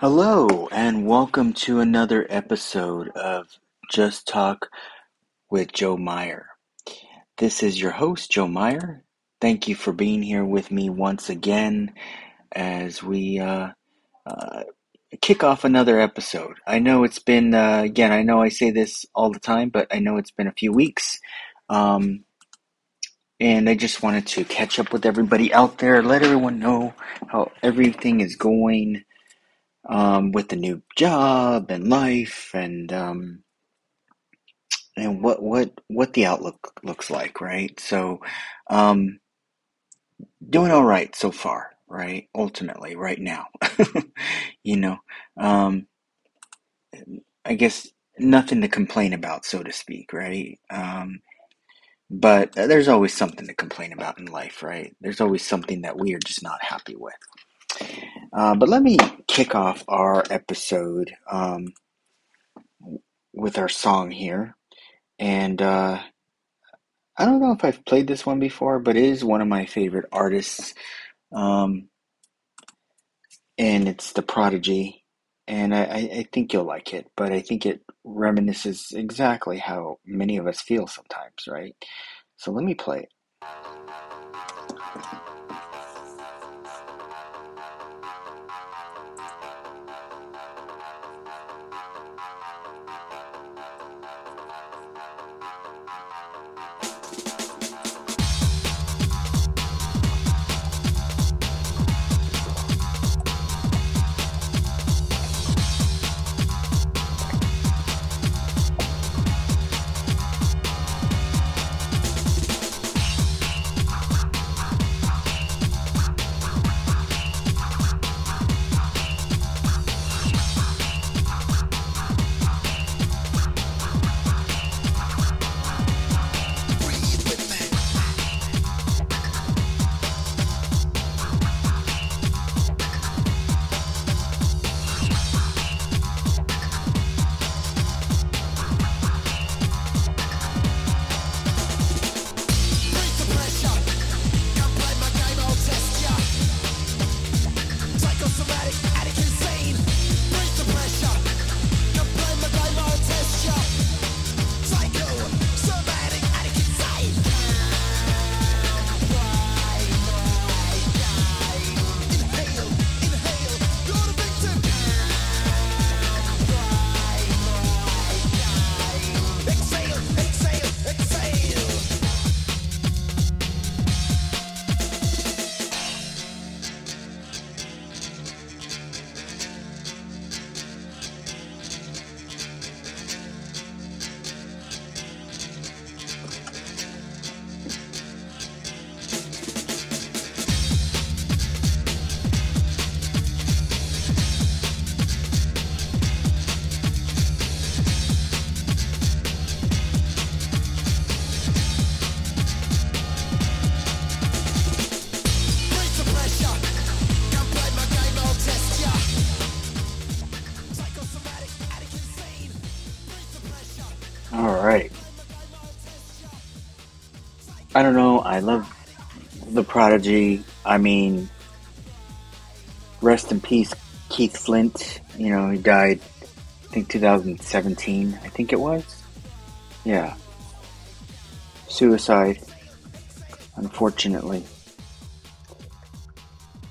Hello, and welcome to another episode of Just Talk with Joe Meyer. This is your host, Joe Meyer. Thank you for being here with me once again as we uh, uh, kick off another episode. I know it's been, uh, again, I know I say this all the time, but I know it's been a few weeks. Um, and I just wanted to catch up with everybody out there, let everyone know how everything is going um, with the new job and life and um, and what what what the outlook looks like, right? So, um, doing all right so far, right? Ultimately, right now, you know, um, I guess nothing to complain about, so to speak, right? Um, but there's always something to complain about in life, right? There's always something that we are just not happy with. Uh, but let me kick off our episode um, with our song here. And uh, I don't know if I've played this one before, but it is one of my favorite artists. Um, and it's The Prodigy. And I, I think you'll like it, but I think it reminisces exactly how many of us feel sometimes, right? So let me play it. I don't know. I love The Prodigy. I mean, rest in peace, Keith Flint. You know, he died, I think 2017, I think it was. Yeah. Suicide, unfortunately.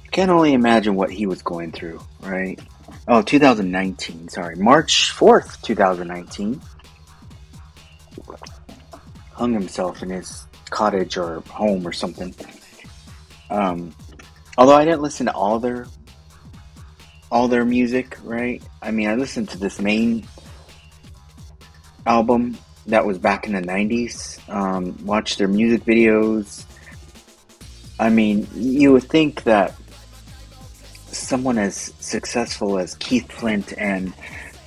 Can't only imagine what he was going through, right? Oh, 2019, sorry. March 4th, 2019. Hung himself in his cottage or home or something. Um, although I didn't listen to all their all their music, right? I mean, I listened to this main album that was back in the 90s. Um, watched their music videos. I mean, you would think that someone as successful as Keith Flint and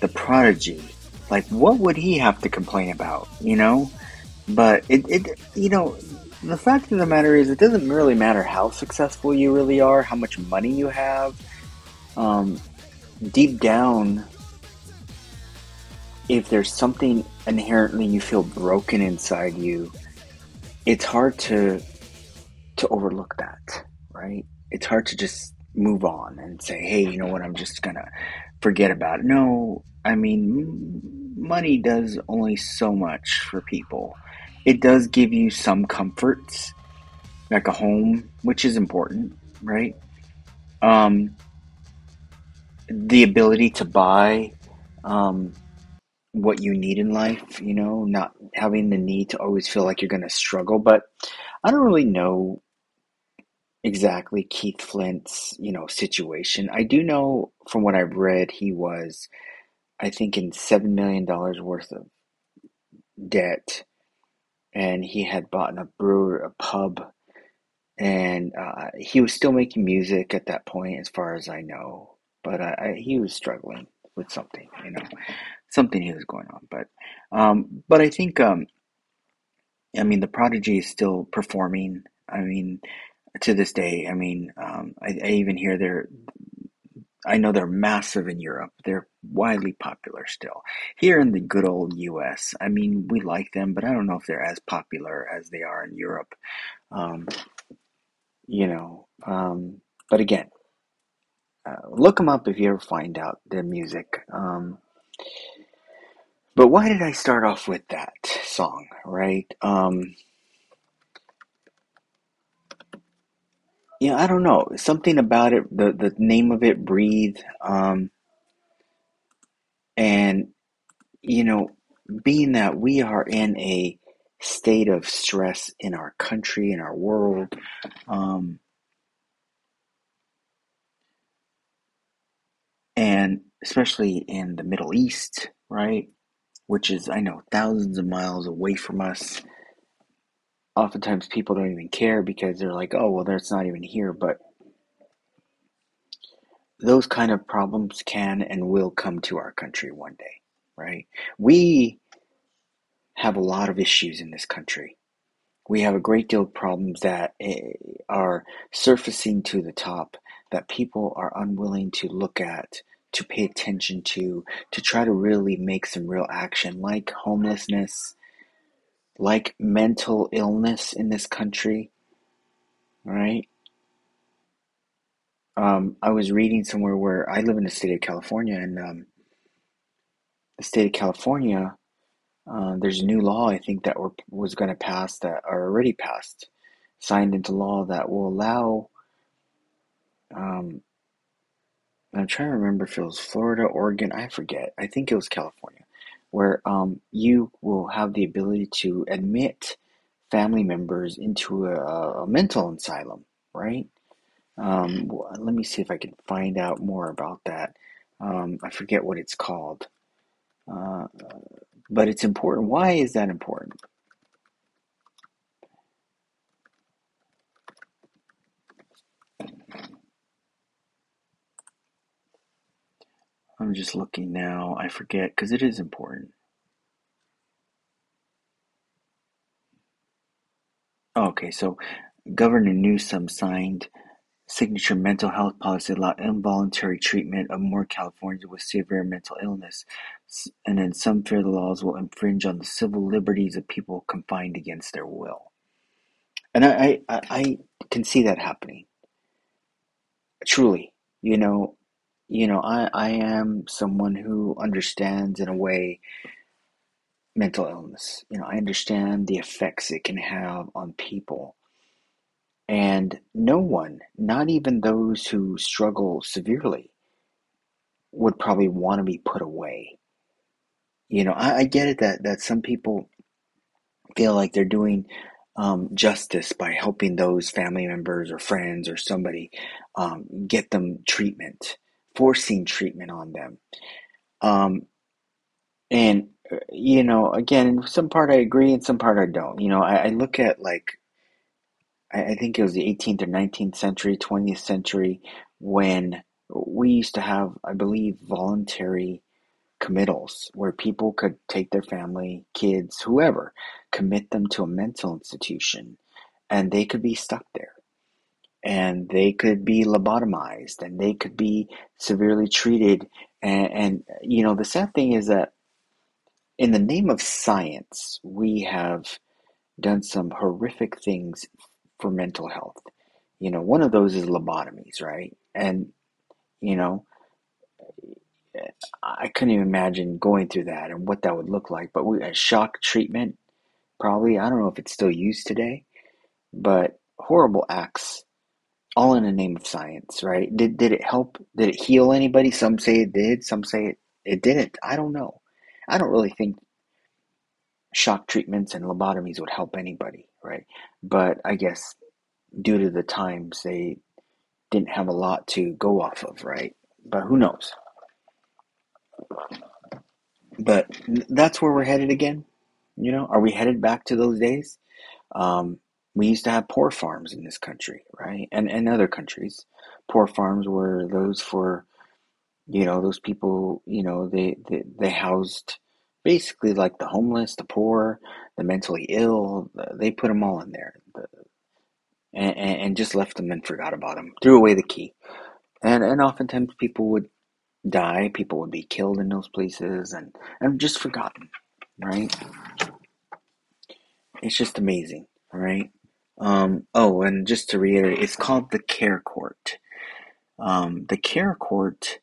The Prodigy, like, what would he have to complain about, you know? But it, it, you know, the fact of the matter is, it doesn't really matter how successful you really are, how much money you have. Um, deep down, if there's something inherently you feel broken inside you, it's hard to to overlook that, right? It's hard to just move on and say, hey, you know what, I'm just to forget about it. No, I mean, money does only so much for people. It does give you some comforts, like a home, which is important, right? Um, the ability to buy um, what you need in life, you know, not having the need to always feel like you're going to struggle. But I don't really know exactly Keith Flint's, you know, situation. I do know from what I've read, he was, I think, in $7 million worth of debt. And he had bought a brewer, a pub, and uh, he was still making music at that point, as far as I know. But uh, I, he was struggling with something, you know, something he was going on. But, um, but I think, um, I mean, the Prodigy is still performing. I mean, to this day. I mean, um, I, I even hear they're, I know they're massive in Europe. They're widely popular still. Here in the good old US, I mean, we like them, but I don't know if they're as popular as they are in Europe. Um, you know, um, but again, uh, look them up if you ever find out their music. Um, but why did I start off with that song, right? Um, yeah, I don't know. Something about it, the, the name of it, Breathe, um, and, you know, being that we are in a state of stress in our country, in our world, um, and especially in the Middle East, right? Which is, I know, thousands of miles away from us. Oftentimes people don't even care because they're like, oh, well, that's not even here. But those kind of problems can and will come to our country one day, right? We have a lot of issues in this country. We have a great deal of problems that eh, are surfacing to the top that people are unwilling to look at, to pay attention to, to try to really make some real action, like homelessness, like mental illness in this country, right? Um, I was reading somewhere where I live in the state of California, and um, the state of California, uh, there's a new law I think that were, was going to pass that are already passed, signed into law that will allow. Um, I'm trying to remember if it was Florida, Oregon, I forget. I think it was California, where um, you will have the ability to admit family members into a, a mental asylum, right? Um, let me see if I can find out more about that. Um, I forget what it's called. Uh, but it's important. Why is that important? I'm just looking now. I forget because it is important. Okay, so Governor Newsom signed signature mental health policy allow involuntary treatment of more Californians with severe mental illness, and then some fear the laws will infringe on the civil liberties of people confined against their will. And I, I, I can see that happening. Truly, you know, you know, I, I am someone who understands in a way mental illness. You know, I understand the effects it can have on people and no one, not even those who struggle severely, would probably want to be put away. You know, I, I get it that, that some people feel like they're doing um, justice by helping those family members or friends or somebody um, get them treatment, forcing treatment on them. Um, and, you know, again, in some part I agree, in some part I don't. You know, I, I look at like I think it was the 18th or 19th century, 20th century, when we used to have, I believe, voluntary committals where people could take their family, kids, whoever, commit them to a mental institution and they could be stuck there. And they could be lobotomized and they could be severely treated. And, and, you know, the sad thing is that in the name of science, we have done some horrific things for mental health. You know, one of those is lobotomies, right? and you know, I couldn't even imagine going through that and what that would look like. But we, a shock treatment, probably. I don't know if it's still used today, but horrible acts, all in the name of science, right? Did did it help? Did it heal anybody? Some say it did. Some say it it didn't. I don't know. I don't really think shock treatments and lobotomies would help anybody, right? But I guess due to the times, they didn't have a lot to go off of, right? But who knows? But that's where we're headed again. You know, are we headed back to those days? Um, we used to have poor farms in this country, right? And and other countries. Poor farms were those for, you know, those people, you know, they, they, they housed basically like the homeless, the poor, the mentally ill. They put them all in there. The, and, and just left them and forgot about them. Threw away the key. And and oftentimes people would die, people would be killed in those places and, and just forgotten, right? It's just amazing, right? Um, oh, and just to reiterate, it's called the Care Court. Um, the Care Court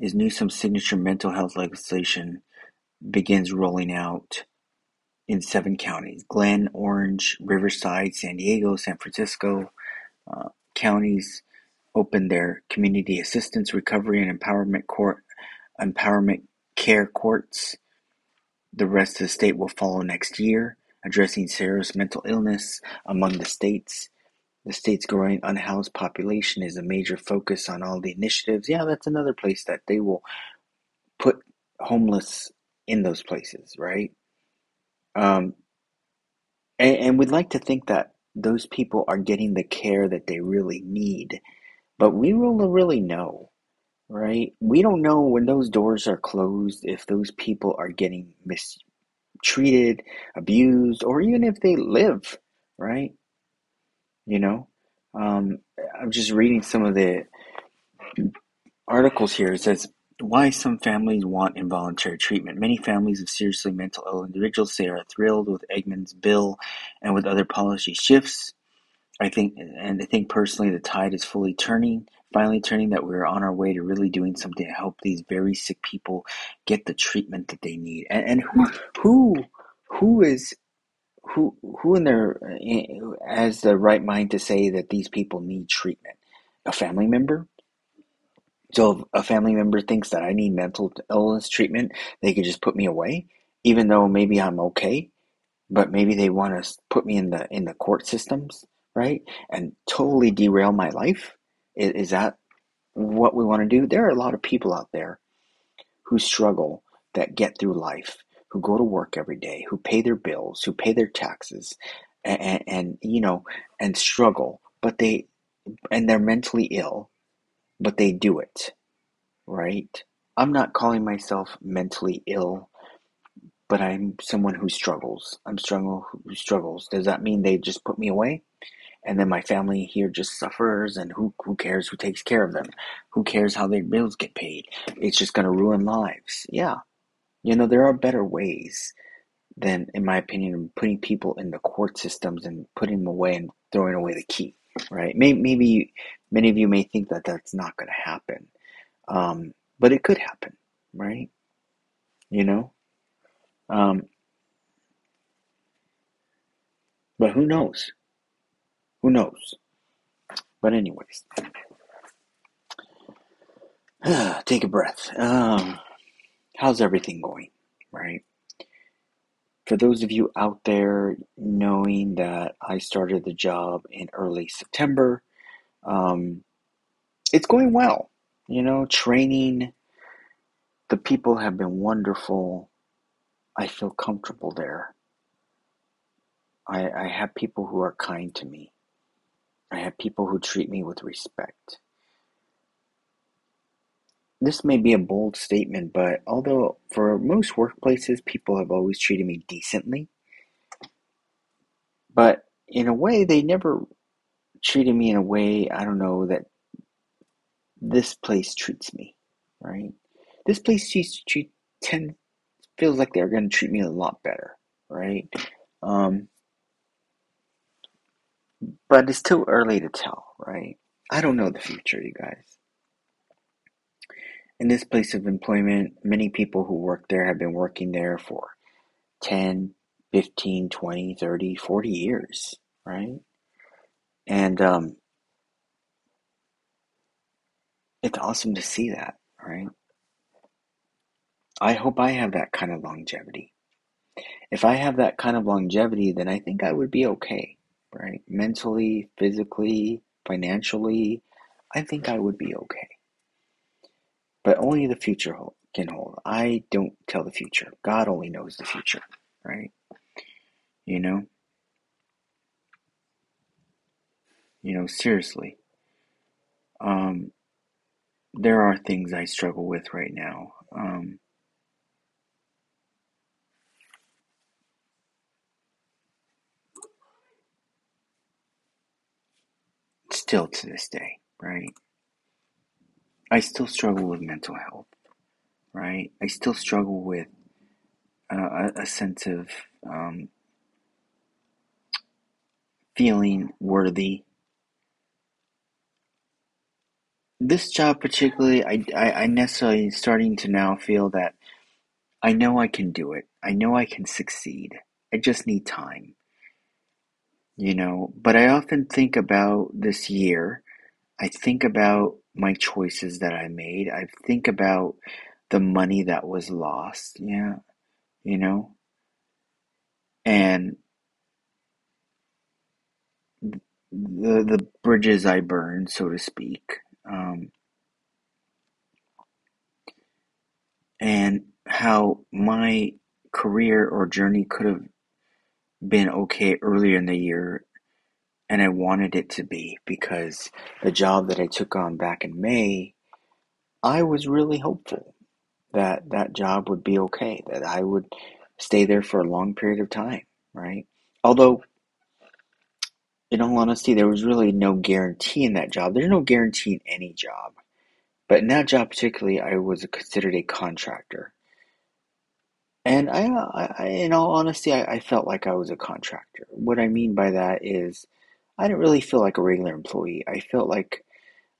is Newsom's signature mental health legislation begins rolling out in seven counties Glenn, Orange, Riverside, San Diego, San Francisco uh, counties opened their community assistance, recovery, and empowerment court, empowerment care courts. The rest of the state will follow next year, addressing serious mental illness among the states. The state's growing unhoused population is a major focus on all the initiatives. Yeah, that's another place that they will put homeless in those places, right? Um, and, and we'd like to think that those people are getting the care that they really need, but we will really know, right? We don't know when those doors are closed if those people are getting mistreated, abused, or even if they live, right? You know, um, I'm just reading some of the articles here. It says why some families want involuntary treatment. Many families of seriously mental ill individuals say are thrilled with Eggman's bill and with other policy shifts. I think, and I think personally, the tide is fully turning, finally turning. That we're on our way to really doing something to help these very sick people get the treatment that they need. And, and who, who, who is, who, who in their eh, has the right mind to say that these people need treatment? A family member, so if a family member thinks that I need mental illness treatment, they could just put me away, even though maybe I'm okay, but maybe they want to put me in the in the court systems, right? And totally derail my life. Is, that what we want to do? There are a lot of people out there who struggle that get through life, who go to work every day, who pay their bills, who pay their taxes, and, and, and you know, and struggle, but they and they're mentally ill but they do it, right? I'm not calling myself mentally ill, but I'm someone who struggles. I'm struggle who struggles. Does that mean they just put me away? And then my family here just suffers, and who who cares who takes care of them? Who cares how their bills get paid? It's just going to ruin lives. Yeah, you know there are better ways than, in my opinion, putting people in the court systems and putting them away and throwing away the key right? Maybe, maybe many of you may think that that's not going to happen, um, but it could happen, right? You know, um, but who knows? Who knows? But anyways, take a breath. Um, how's everything going, right? For those of you out there knowing that I started the job in early September, um, it's going well. You know, training, the people have been wonderful. I feel comfortable there. I, I have people who are kind to me. I have people who treat me with respect. This may be a bold statement, but although for most workplaces people have always treated me decently, but in a way they never treated me in a way, I don't know, that this place treats me, right? This place treats, treat, tend, feels like they're going to treat me a lot better, right? Um, but it's too early to tell, right? I don't know the future, you guys. in this place of employment, many people who work there have been working there for 10, 15, 20, 30, 40 years, right? And um, it's awesome to see that, right? I hope I have that kind of longevity. If I have that kind of longevity, then I think I would be okay, right? Mentally, physically, financially, I think I would be okay. But only the future can hold. I don't tell the future. God only knows the future, right? You know? You know, seriously. Um, there are things I struggle with right now. Um, still to this day, right? I still struggle with mental health, right? I still struggle with uh, a, a sense of um, feeling worthy. This job, particularly, I, I, I necessarily starting to now feel that I know I can do it. I know I can succeed. I just need time. You know, but I often think about this year. I think about my choices that I made. I think about the money that was lost. Yeah, you know, and the the bridges I burned, so to speak. Um, and how my career or journey could have been okay earlier in the year and I wanted it to be because the job that I took on back in May, I was really hopeful that that job would be okay, that I would stay there for a long period of time, right? Although, in all honesty, there was really no guarantee in that job. There's no guarantee in any job. But in that job particularly, I was considered a contractor. And I, I in all honesty, I, I felt like I was a contractor. What I mean by that is I didn't really feel like a regular employee. I felt like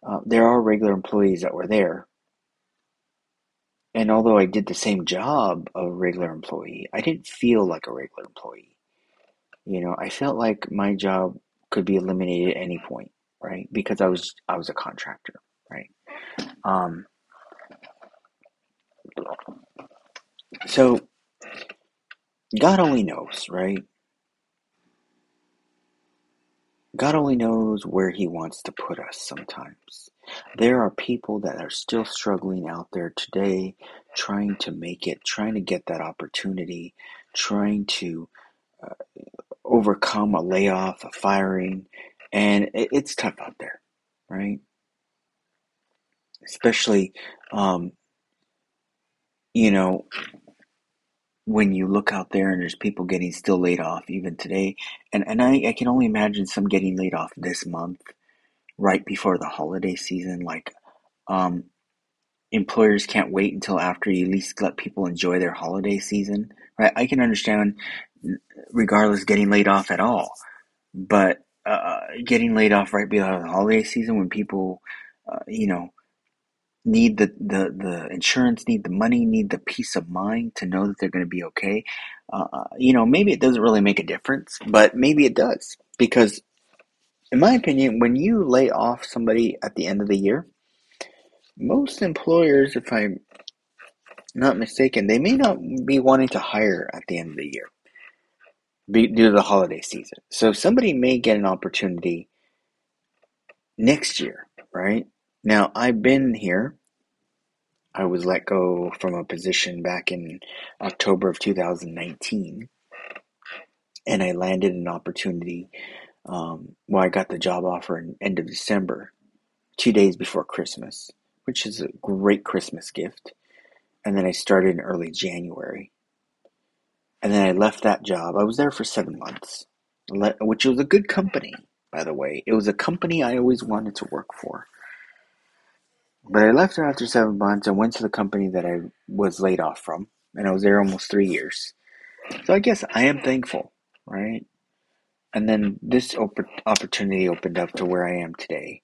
uh, there are regular employees that were there. And although I did the same job of a regular employee, I didn't feel like a regular employee. You know, I felt like my job could be eliminated at any point, right? Because I was I was a contractor, right? Um, so God only knows, right? God only knows where He wants to put us sometimes. There are people that are still struggling out there today, trying to make it, trying to get that opportunity, trying to uh, overcome a layoff, a firing, and it, it's tough out there, right? Especially, um, you know, when you look out there and there's people getting still laid off even today, and, and I, I can only imagine some getting laid off this month, right before the holiday season. Like, um, employers can't wait until after you at least let people enjoy their holiday season, right? I can understand, regardless, getting laid off at all, but uh, getting laid off right before the holiday season when people, uh, you know, need the, the, the insurance, need the money, need the peace of mind to know that they're going to be okay. Uh, uh, you know, maybe it doesn't really make a difference, but maybe it does. Because, in my opinion, when you lay off somebody at the end of the year, most employers, if I'm not mistaken, they may not be wanting to hire at the end of the year due to the holiday season. So somebody may get an opportunity next year, right? Now, I've been here. I was let go from a position back in October of 2019, and I landed an opportunity. Um, well, I got the job offer in end of December, two days before Christmas, which is a great Christmas gift. And then I started in early January. And then I left that job. I was there for seven months, which was a good company, by the way. It was a company I always wanted to work for. But I left after seven months and went to the company that I was laid off from, and I was there almost three years. So I guess I am thankful, right? And then this op- opportunity opened up to where I am today,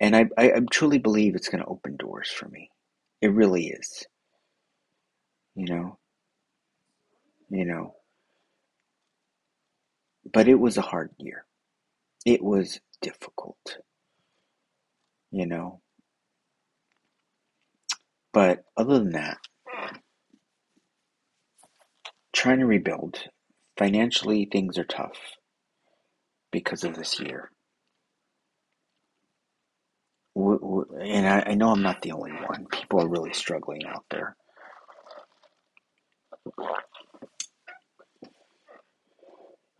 and I, I, I truly believe it's going to open doors for me, It really is. You know, you know. But it was a hard year. It was difficult. You know. But other than that, trying to rebuild. Financially, things are tough because of this year. And I, know I'm not the only one. People are really struggling out there.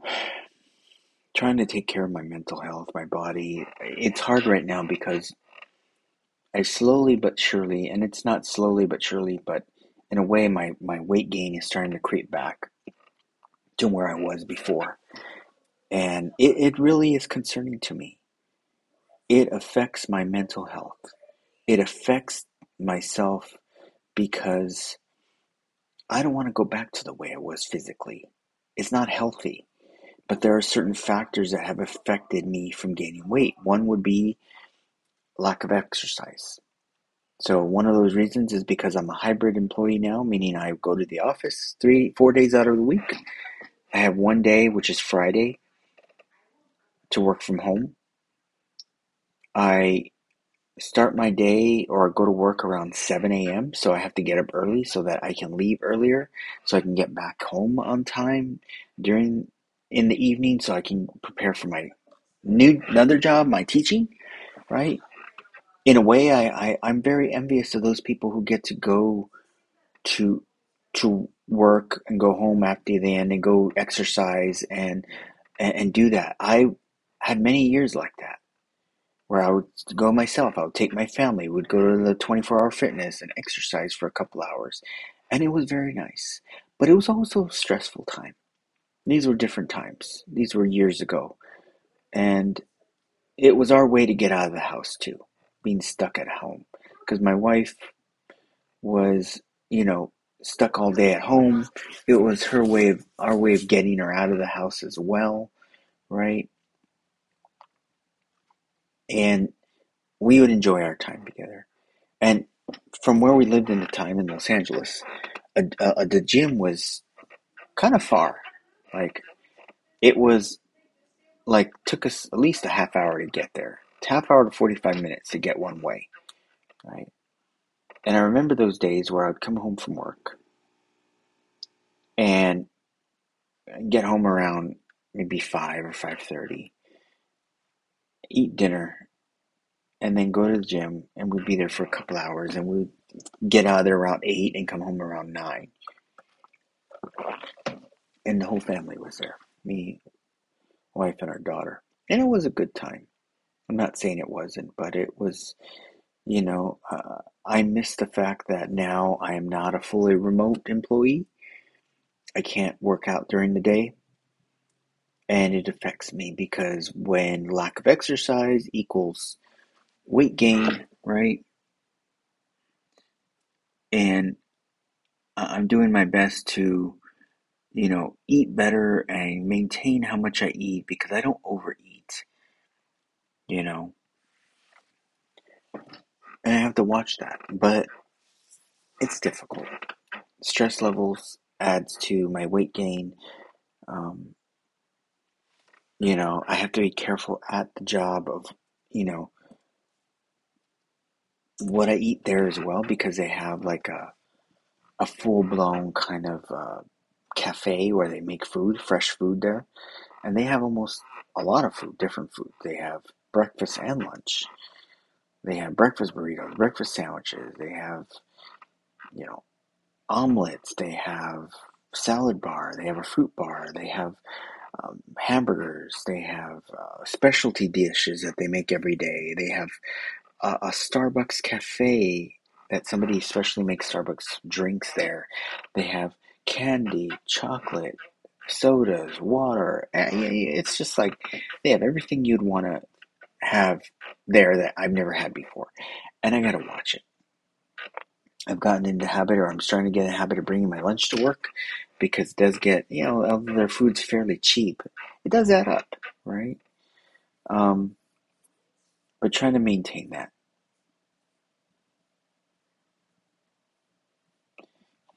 Trying to take care of my mental health, my body. It's hard right now because I slowly but surely, and it's not slowly but surely, but in a way, my, my weight gain is starting to creep back to where I was before. And it, it really is concerning to me. It affects my mental health. It affects myself because I don't want to go back to the way I was physically. It's not healthy. But there are certain factors that have affected me from gaining weight. One would be lack of exercise. So one of those reasons is because I'm a hybrid employee now, meaning I go to the office three, four days out of the week. I have one day, which is Friday, to work from home. I start my day or go to work around 7 a.m. So I have to get up early so that I can leave earlier so I can get back home on time during in the evening so I can prepare for my new another job, my teaching, right? In a way, I, I I'm very envious of those people who get to go to to work and go home after the end and go exercise and, and and do that. I had many years like that where I would go myself. I would take my family, would go to the 24 hour fitness and exercise for a couple hours. And it was very nice. But it was also a stressful time. These were different times. These were years ago. And it was our way to get out of the house too being stuck at home because my wife was, you know, stuck all day at home. It was her way of our way of getting her out of the house as well, right? And we would enjoy our time together. And from where we lived in the time in Los Angeles, a, a, the gym was kind of far. Like it was like took us at least a half hour to get there half hour to 45 minutes to get one way, right? And I remember those days where I'd come home from work and get home around maybe 5 or 5.30, eat dinner, and then go to the gym, and we'd be there for a couple hours, and we'd get out of there around 8 and come home around 9. And the whole family was there, me, wife, and our daughter. And it was a good time. I'm not saying it wasn't, but it was, you know, uh, I miss the fact that now I am not a fully remote employee. I can't work out during the day. And it affects me because when lack of exercise equals weight gain, right? And I'm doing my best to, you know, eat better and maintain how much I eat because I don't overeat you know. And I have to watch that, but it's difficult. Stress levels adds to my weight gain. Um, you know, I have to be careful at the job of, you know, what I eat there as well because they have like a a full blown kind of uh, cafe where they make food, fresh food there, and they have almost a lot of food, different food. They have breakfast and lunch. They have breakfast burritos, breakfast sandwiches. They have, you know, omelets. They have salad bar. They have a fruit bar. They have um, hamburgers. They have uh, specialty dishes that they make every day. They have a, a Starbucks cafe that somebody especially makes Starbucks drinks there. They have candy, chocolate, sodas, water. It's just like they have everything you'd want to have there that I've never had before. And I gotta watch it. I've gotten into habit, or I'm starting to get a habit of bringing my lunch to work because it does get, you know, their food's fairly cheap. It does add up, right? Um, but trying to maintain that.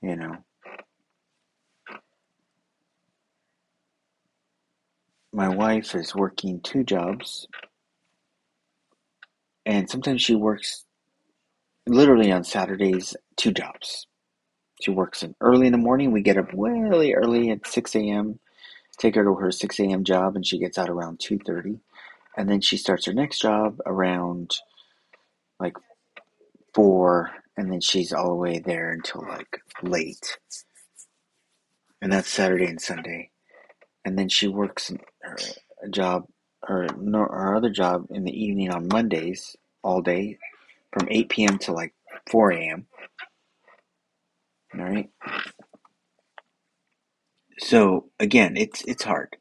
you know. My wife is working two jobs, and sometimes she works literally on Saturdays two jobs. She works in early in the morning. We get up really early at 6 a.m. Take her to her 6 a.m. job, and she gets out around 2:30. And then she starts her next job around like four, and then she's all the way there until like late. And that's Saturday and Sunday. And then she works her job, her her other job in the evening on Mondays all day, from 8 p.m. to like 4 a.m. All right. So again, it's it's hard.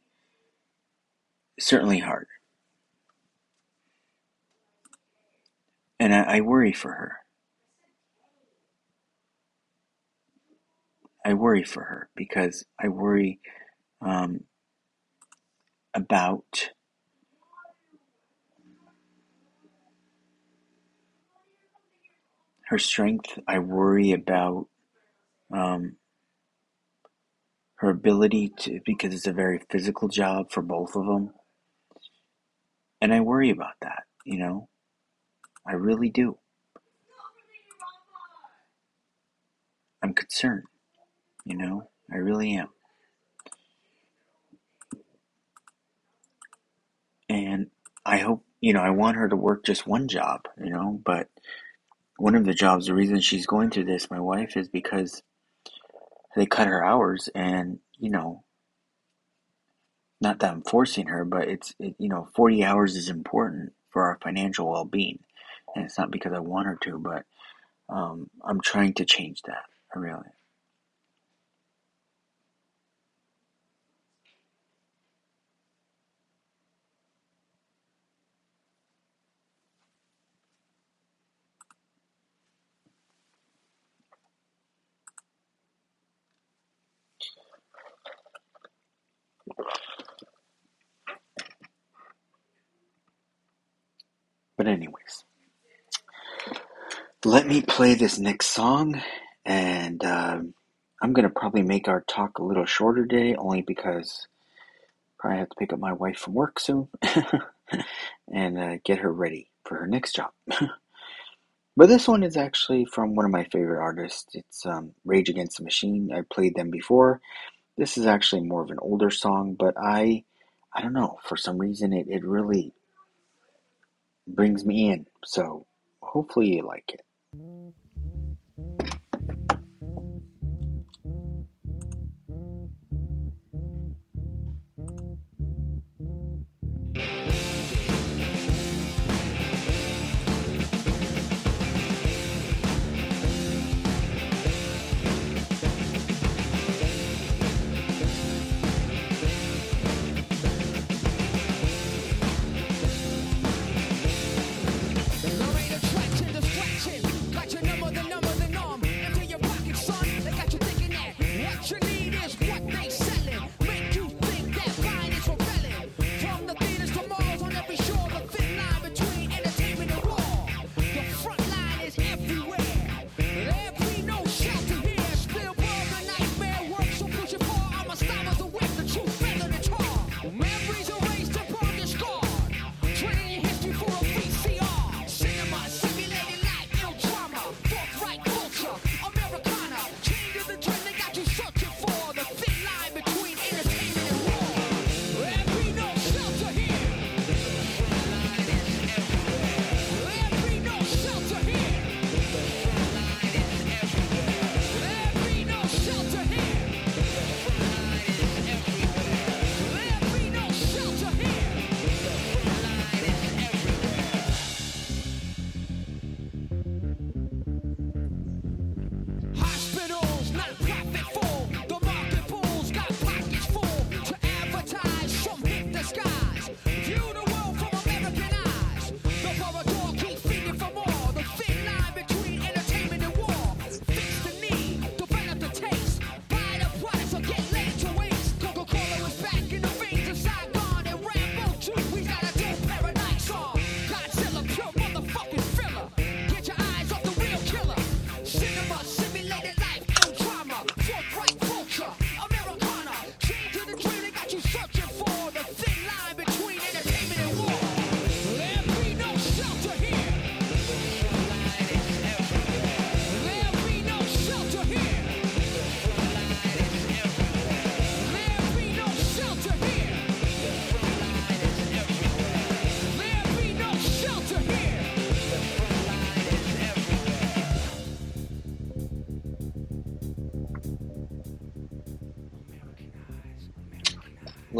Certainly hard. And I, I worry for her. I worry for her because I worry um, about her strength. I worry about um, her ability to, because it's a very physical job for both of them. And I worry about that, you know. I really do. I'm concerned, you know. I really am. And I hope, you know, I want her to work just one job, you know, but one of the jobs, the reason she's going through this, my wife, is because they cut her hours and, you know, not that I'm forcing her, but it's, it, you know, 40 hours is important for our financial well being. And it's not because I want her to, but um, I'm trying to change that. I really. But anyways, let me play this next song, and um, I'm gonna probably make our talk a little shorter today, only because I have to pick up my wife from work soon, and uh, get her ready for her next job. but this one is actually from one of my favorite artists. It's um, Rage Against the Machine. I played them before. This is actually more of an older song, but I, I don't know, for some reason it, it really brings me in. So hopefully you like it.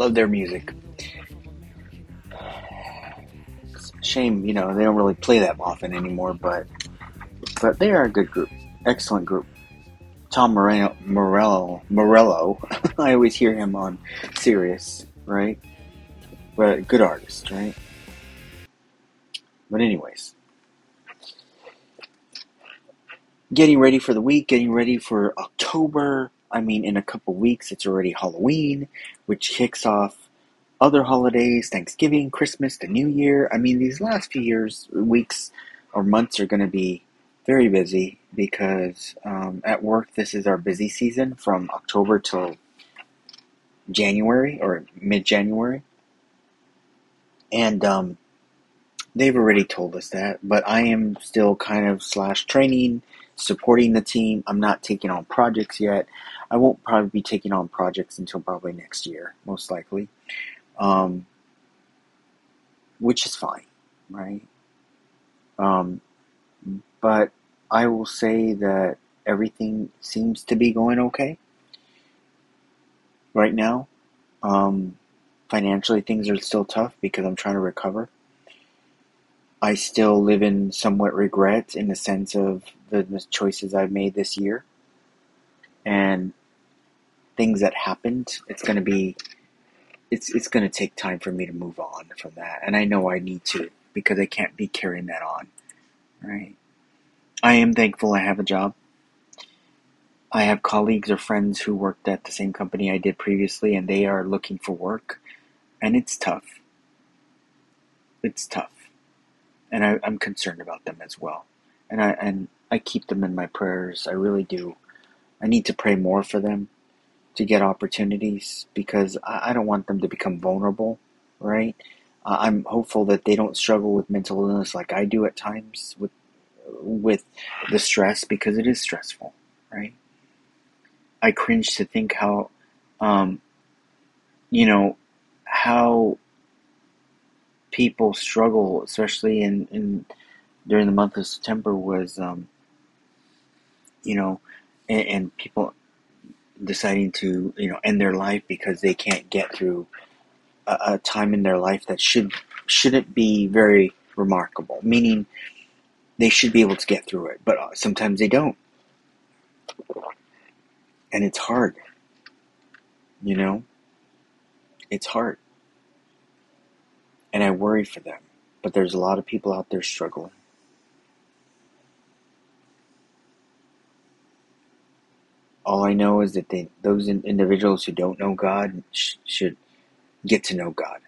Love their music. Shame, you know, they don't really play that often anymore, but but they are a good group, excellent group. Tom Moreno, Morello, Morello, I always hear him on Sirius, right? But good artist, right? But anyways, getting ready for the week, getting ready for October. I mean, in a couple weeks, it's already Halloween, which kicks off other holidays, Thanksgiving, Christmas, the New Year. I mean, these last few years, weeks, or months are going to be very busy because um, at work, this is our busy season from October till January or mid January. And um, they've already told us that, but I am still kind of slash training, supporting the team. I'm not taking on projects yet. I won't probably be taking on projects until probably next year, most likely um, which is fine, right? Um, but I will say that everything seems to be going okay right now. Um, financially, things are still tough because I'm trying to recover. I still live in somewhat regret in the sense of the choices I've made this year and things that happened. It's going to be it's it's going to take time for me to move on from that, and I know I need to because I can't be carrying that on. Right? I am thankful I have a job. I have colleagues or friends who worked at the same company I did previously, and they are looking for work, and it's tough. It's tough, and I, I'm concerned about them as well, and I and I keep them in my prayers. I really do. I need to pray more for them to get opportunities because I, don't want them to become vulnerable, right? Uh, I'm hopeful that they don't struggle with mental illness like I do at times with with the stress because it is stressful, right? I cringe to think how, um, you know, how people struggle, especially in, in during the month of September, was, um, you know, and, and people deciding to you know end their life because they can't get through a, a time in their life that should shouldn't be very remarkable. Meaning, they should be able to get through it, but uh, sometimes they don't, and it's hard. You know, it's hard, and I worry for them. But there's a lot of people out there struggling. all I know is that they, those individuals who don't know God sh- should get to know God,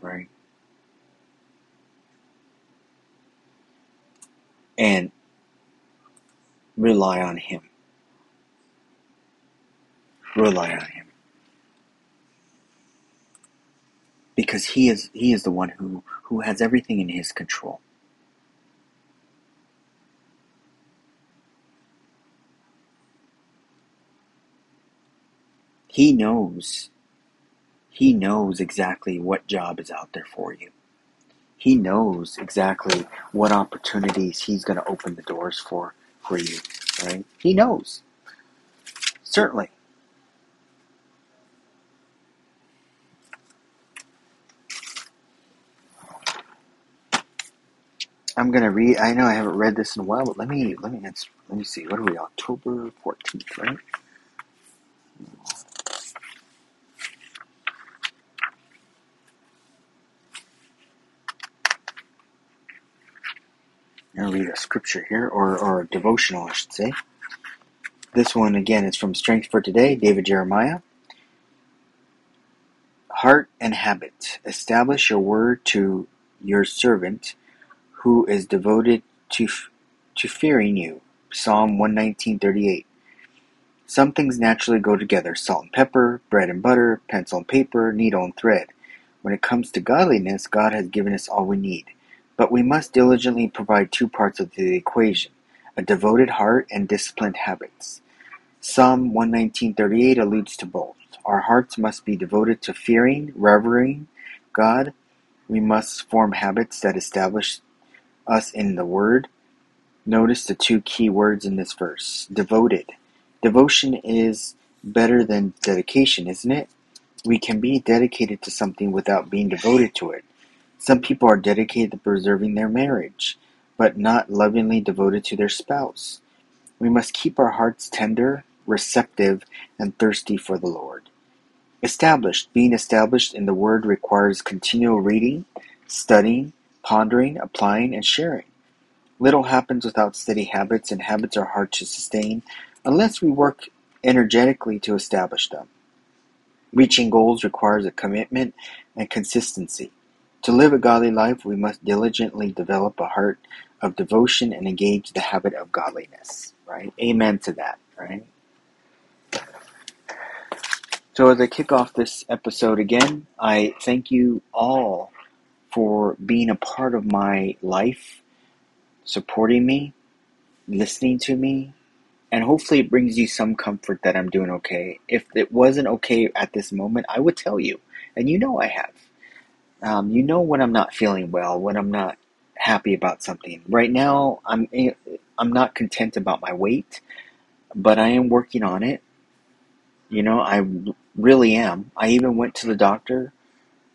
right? And rely on Him. Rely on Him. Because He is He is the one who, who has everything in His control. He knows. He knows exactly what job is out there for you. He knows exactly what opportunities he's going to open the doors for for you, right? He knows. Certainly. I'm gonna read. I know I haven't read this in a while, but let me let me let me see. What are we? October fourteenth, right? I'll read a scripture here, or, or a devotional, I should say. This one, again, is from Strength for Today, David Jeremiah. Heart and habit. Establish your word to your servant who is devoted to, to fearing you. Psalm 119.38 Some things naturally go together, salt and pepper, bread and butter, pencil and paper, needle and thread. When it comes to godliness, God has given us all we need. But we must diligently provide two parts of the equation, a devoted heart and disciplined habits. Psalm 119.38 alludes to both. Our hearts must be devoted to fearing, revering God. We must form habits that establish us in the Word. Notice the two key words in this verse. Devoted. Devotion is better than dedication, isn't it? We can be dedicated to something without being devoted to it. Some people are dedicated to preserving their marriage, but not lovingly devoted to their spouse. We must keep our hearts tender, receptive, and thirsty for the Lord. Established. Being established in the Word requires continual reading, studying, pondering, applying, and sharing. Little happens without steady habits, and habits are hard to sustain unless we work energetically to establish them. Reaching goals requires a commitment and consistency. To live a godly life, we must diligently develop a heart of devotion and engage the habit of godliness. Right? Amen to that. Right? So, as I kick off this episode again, I thank you all for being a part of my life, supporting me, listening to me, and hopefully it brings you some comfort that I'm doing okay. If it wasn't okay at this moment, I would tell you, and you know I have. Um, you know when I'm not feeling well, when I'm not happy about something. Right now, I'm I'm not content about my weight, but I am working on it. You know, I really am. I even went to the doctor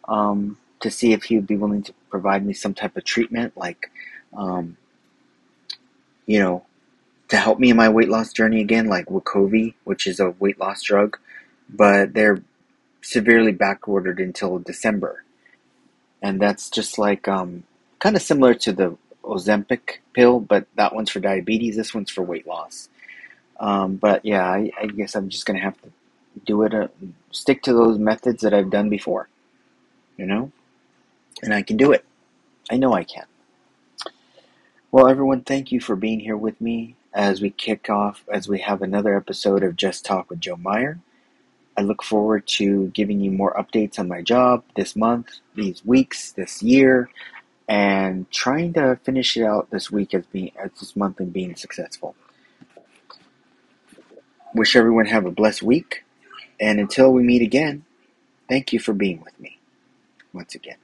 um, to see if he would be willing to provide me some type of treatment, like, um, you know, to help me in my weight loss journey again, like Wegovy, which is a weight loss drug, but they're severely backordered until December and that's just like um, kind of similar to the Ozempic pill, but that one's for diabetes. This one's for weight loss. Um, but yeah, I, I, guess I'm just gonna have to do it. Uh, stick to those methods that I've done before, you know, and I can do it. I know I can. Well, everyone, thank you for being here with me as we kick off, as we have another episode of Just Talk with Joe Meyer. I look forward to giving you more updates on my job this month, these weeks, this year, and trying to finish it out this week as being as this month and being successful. Wish everyone have a blessed week, and until we meet again, thank you for being with me once again.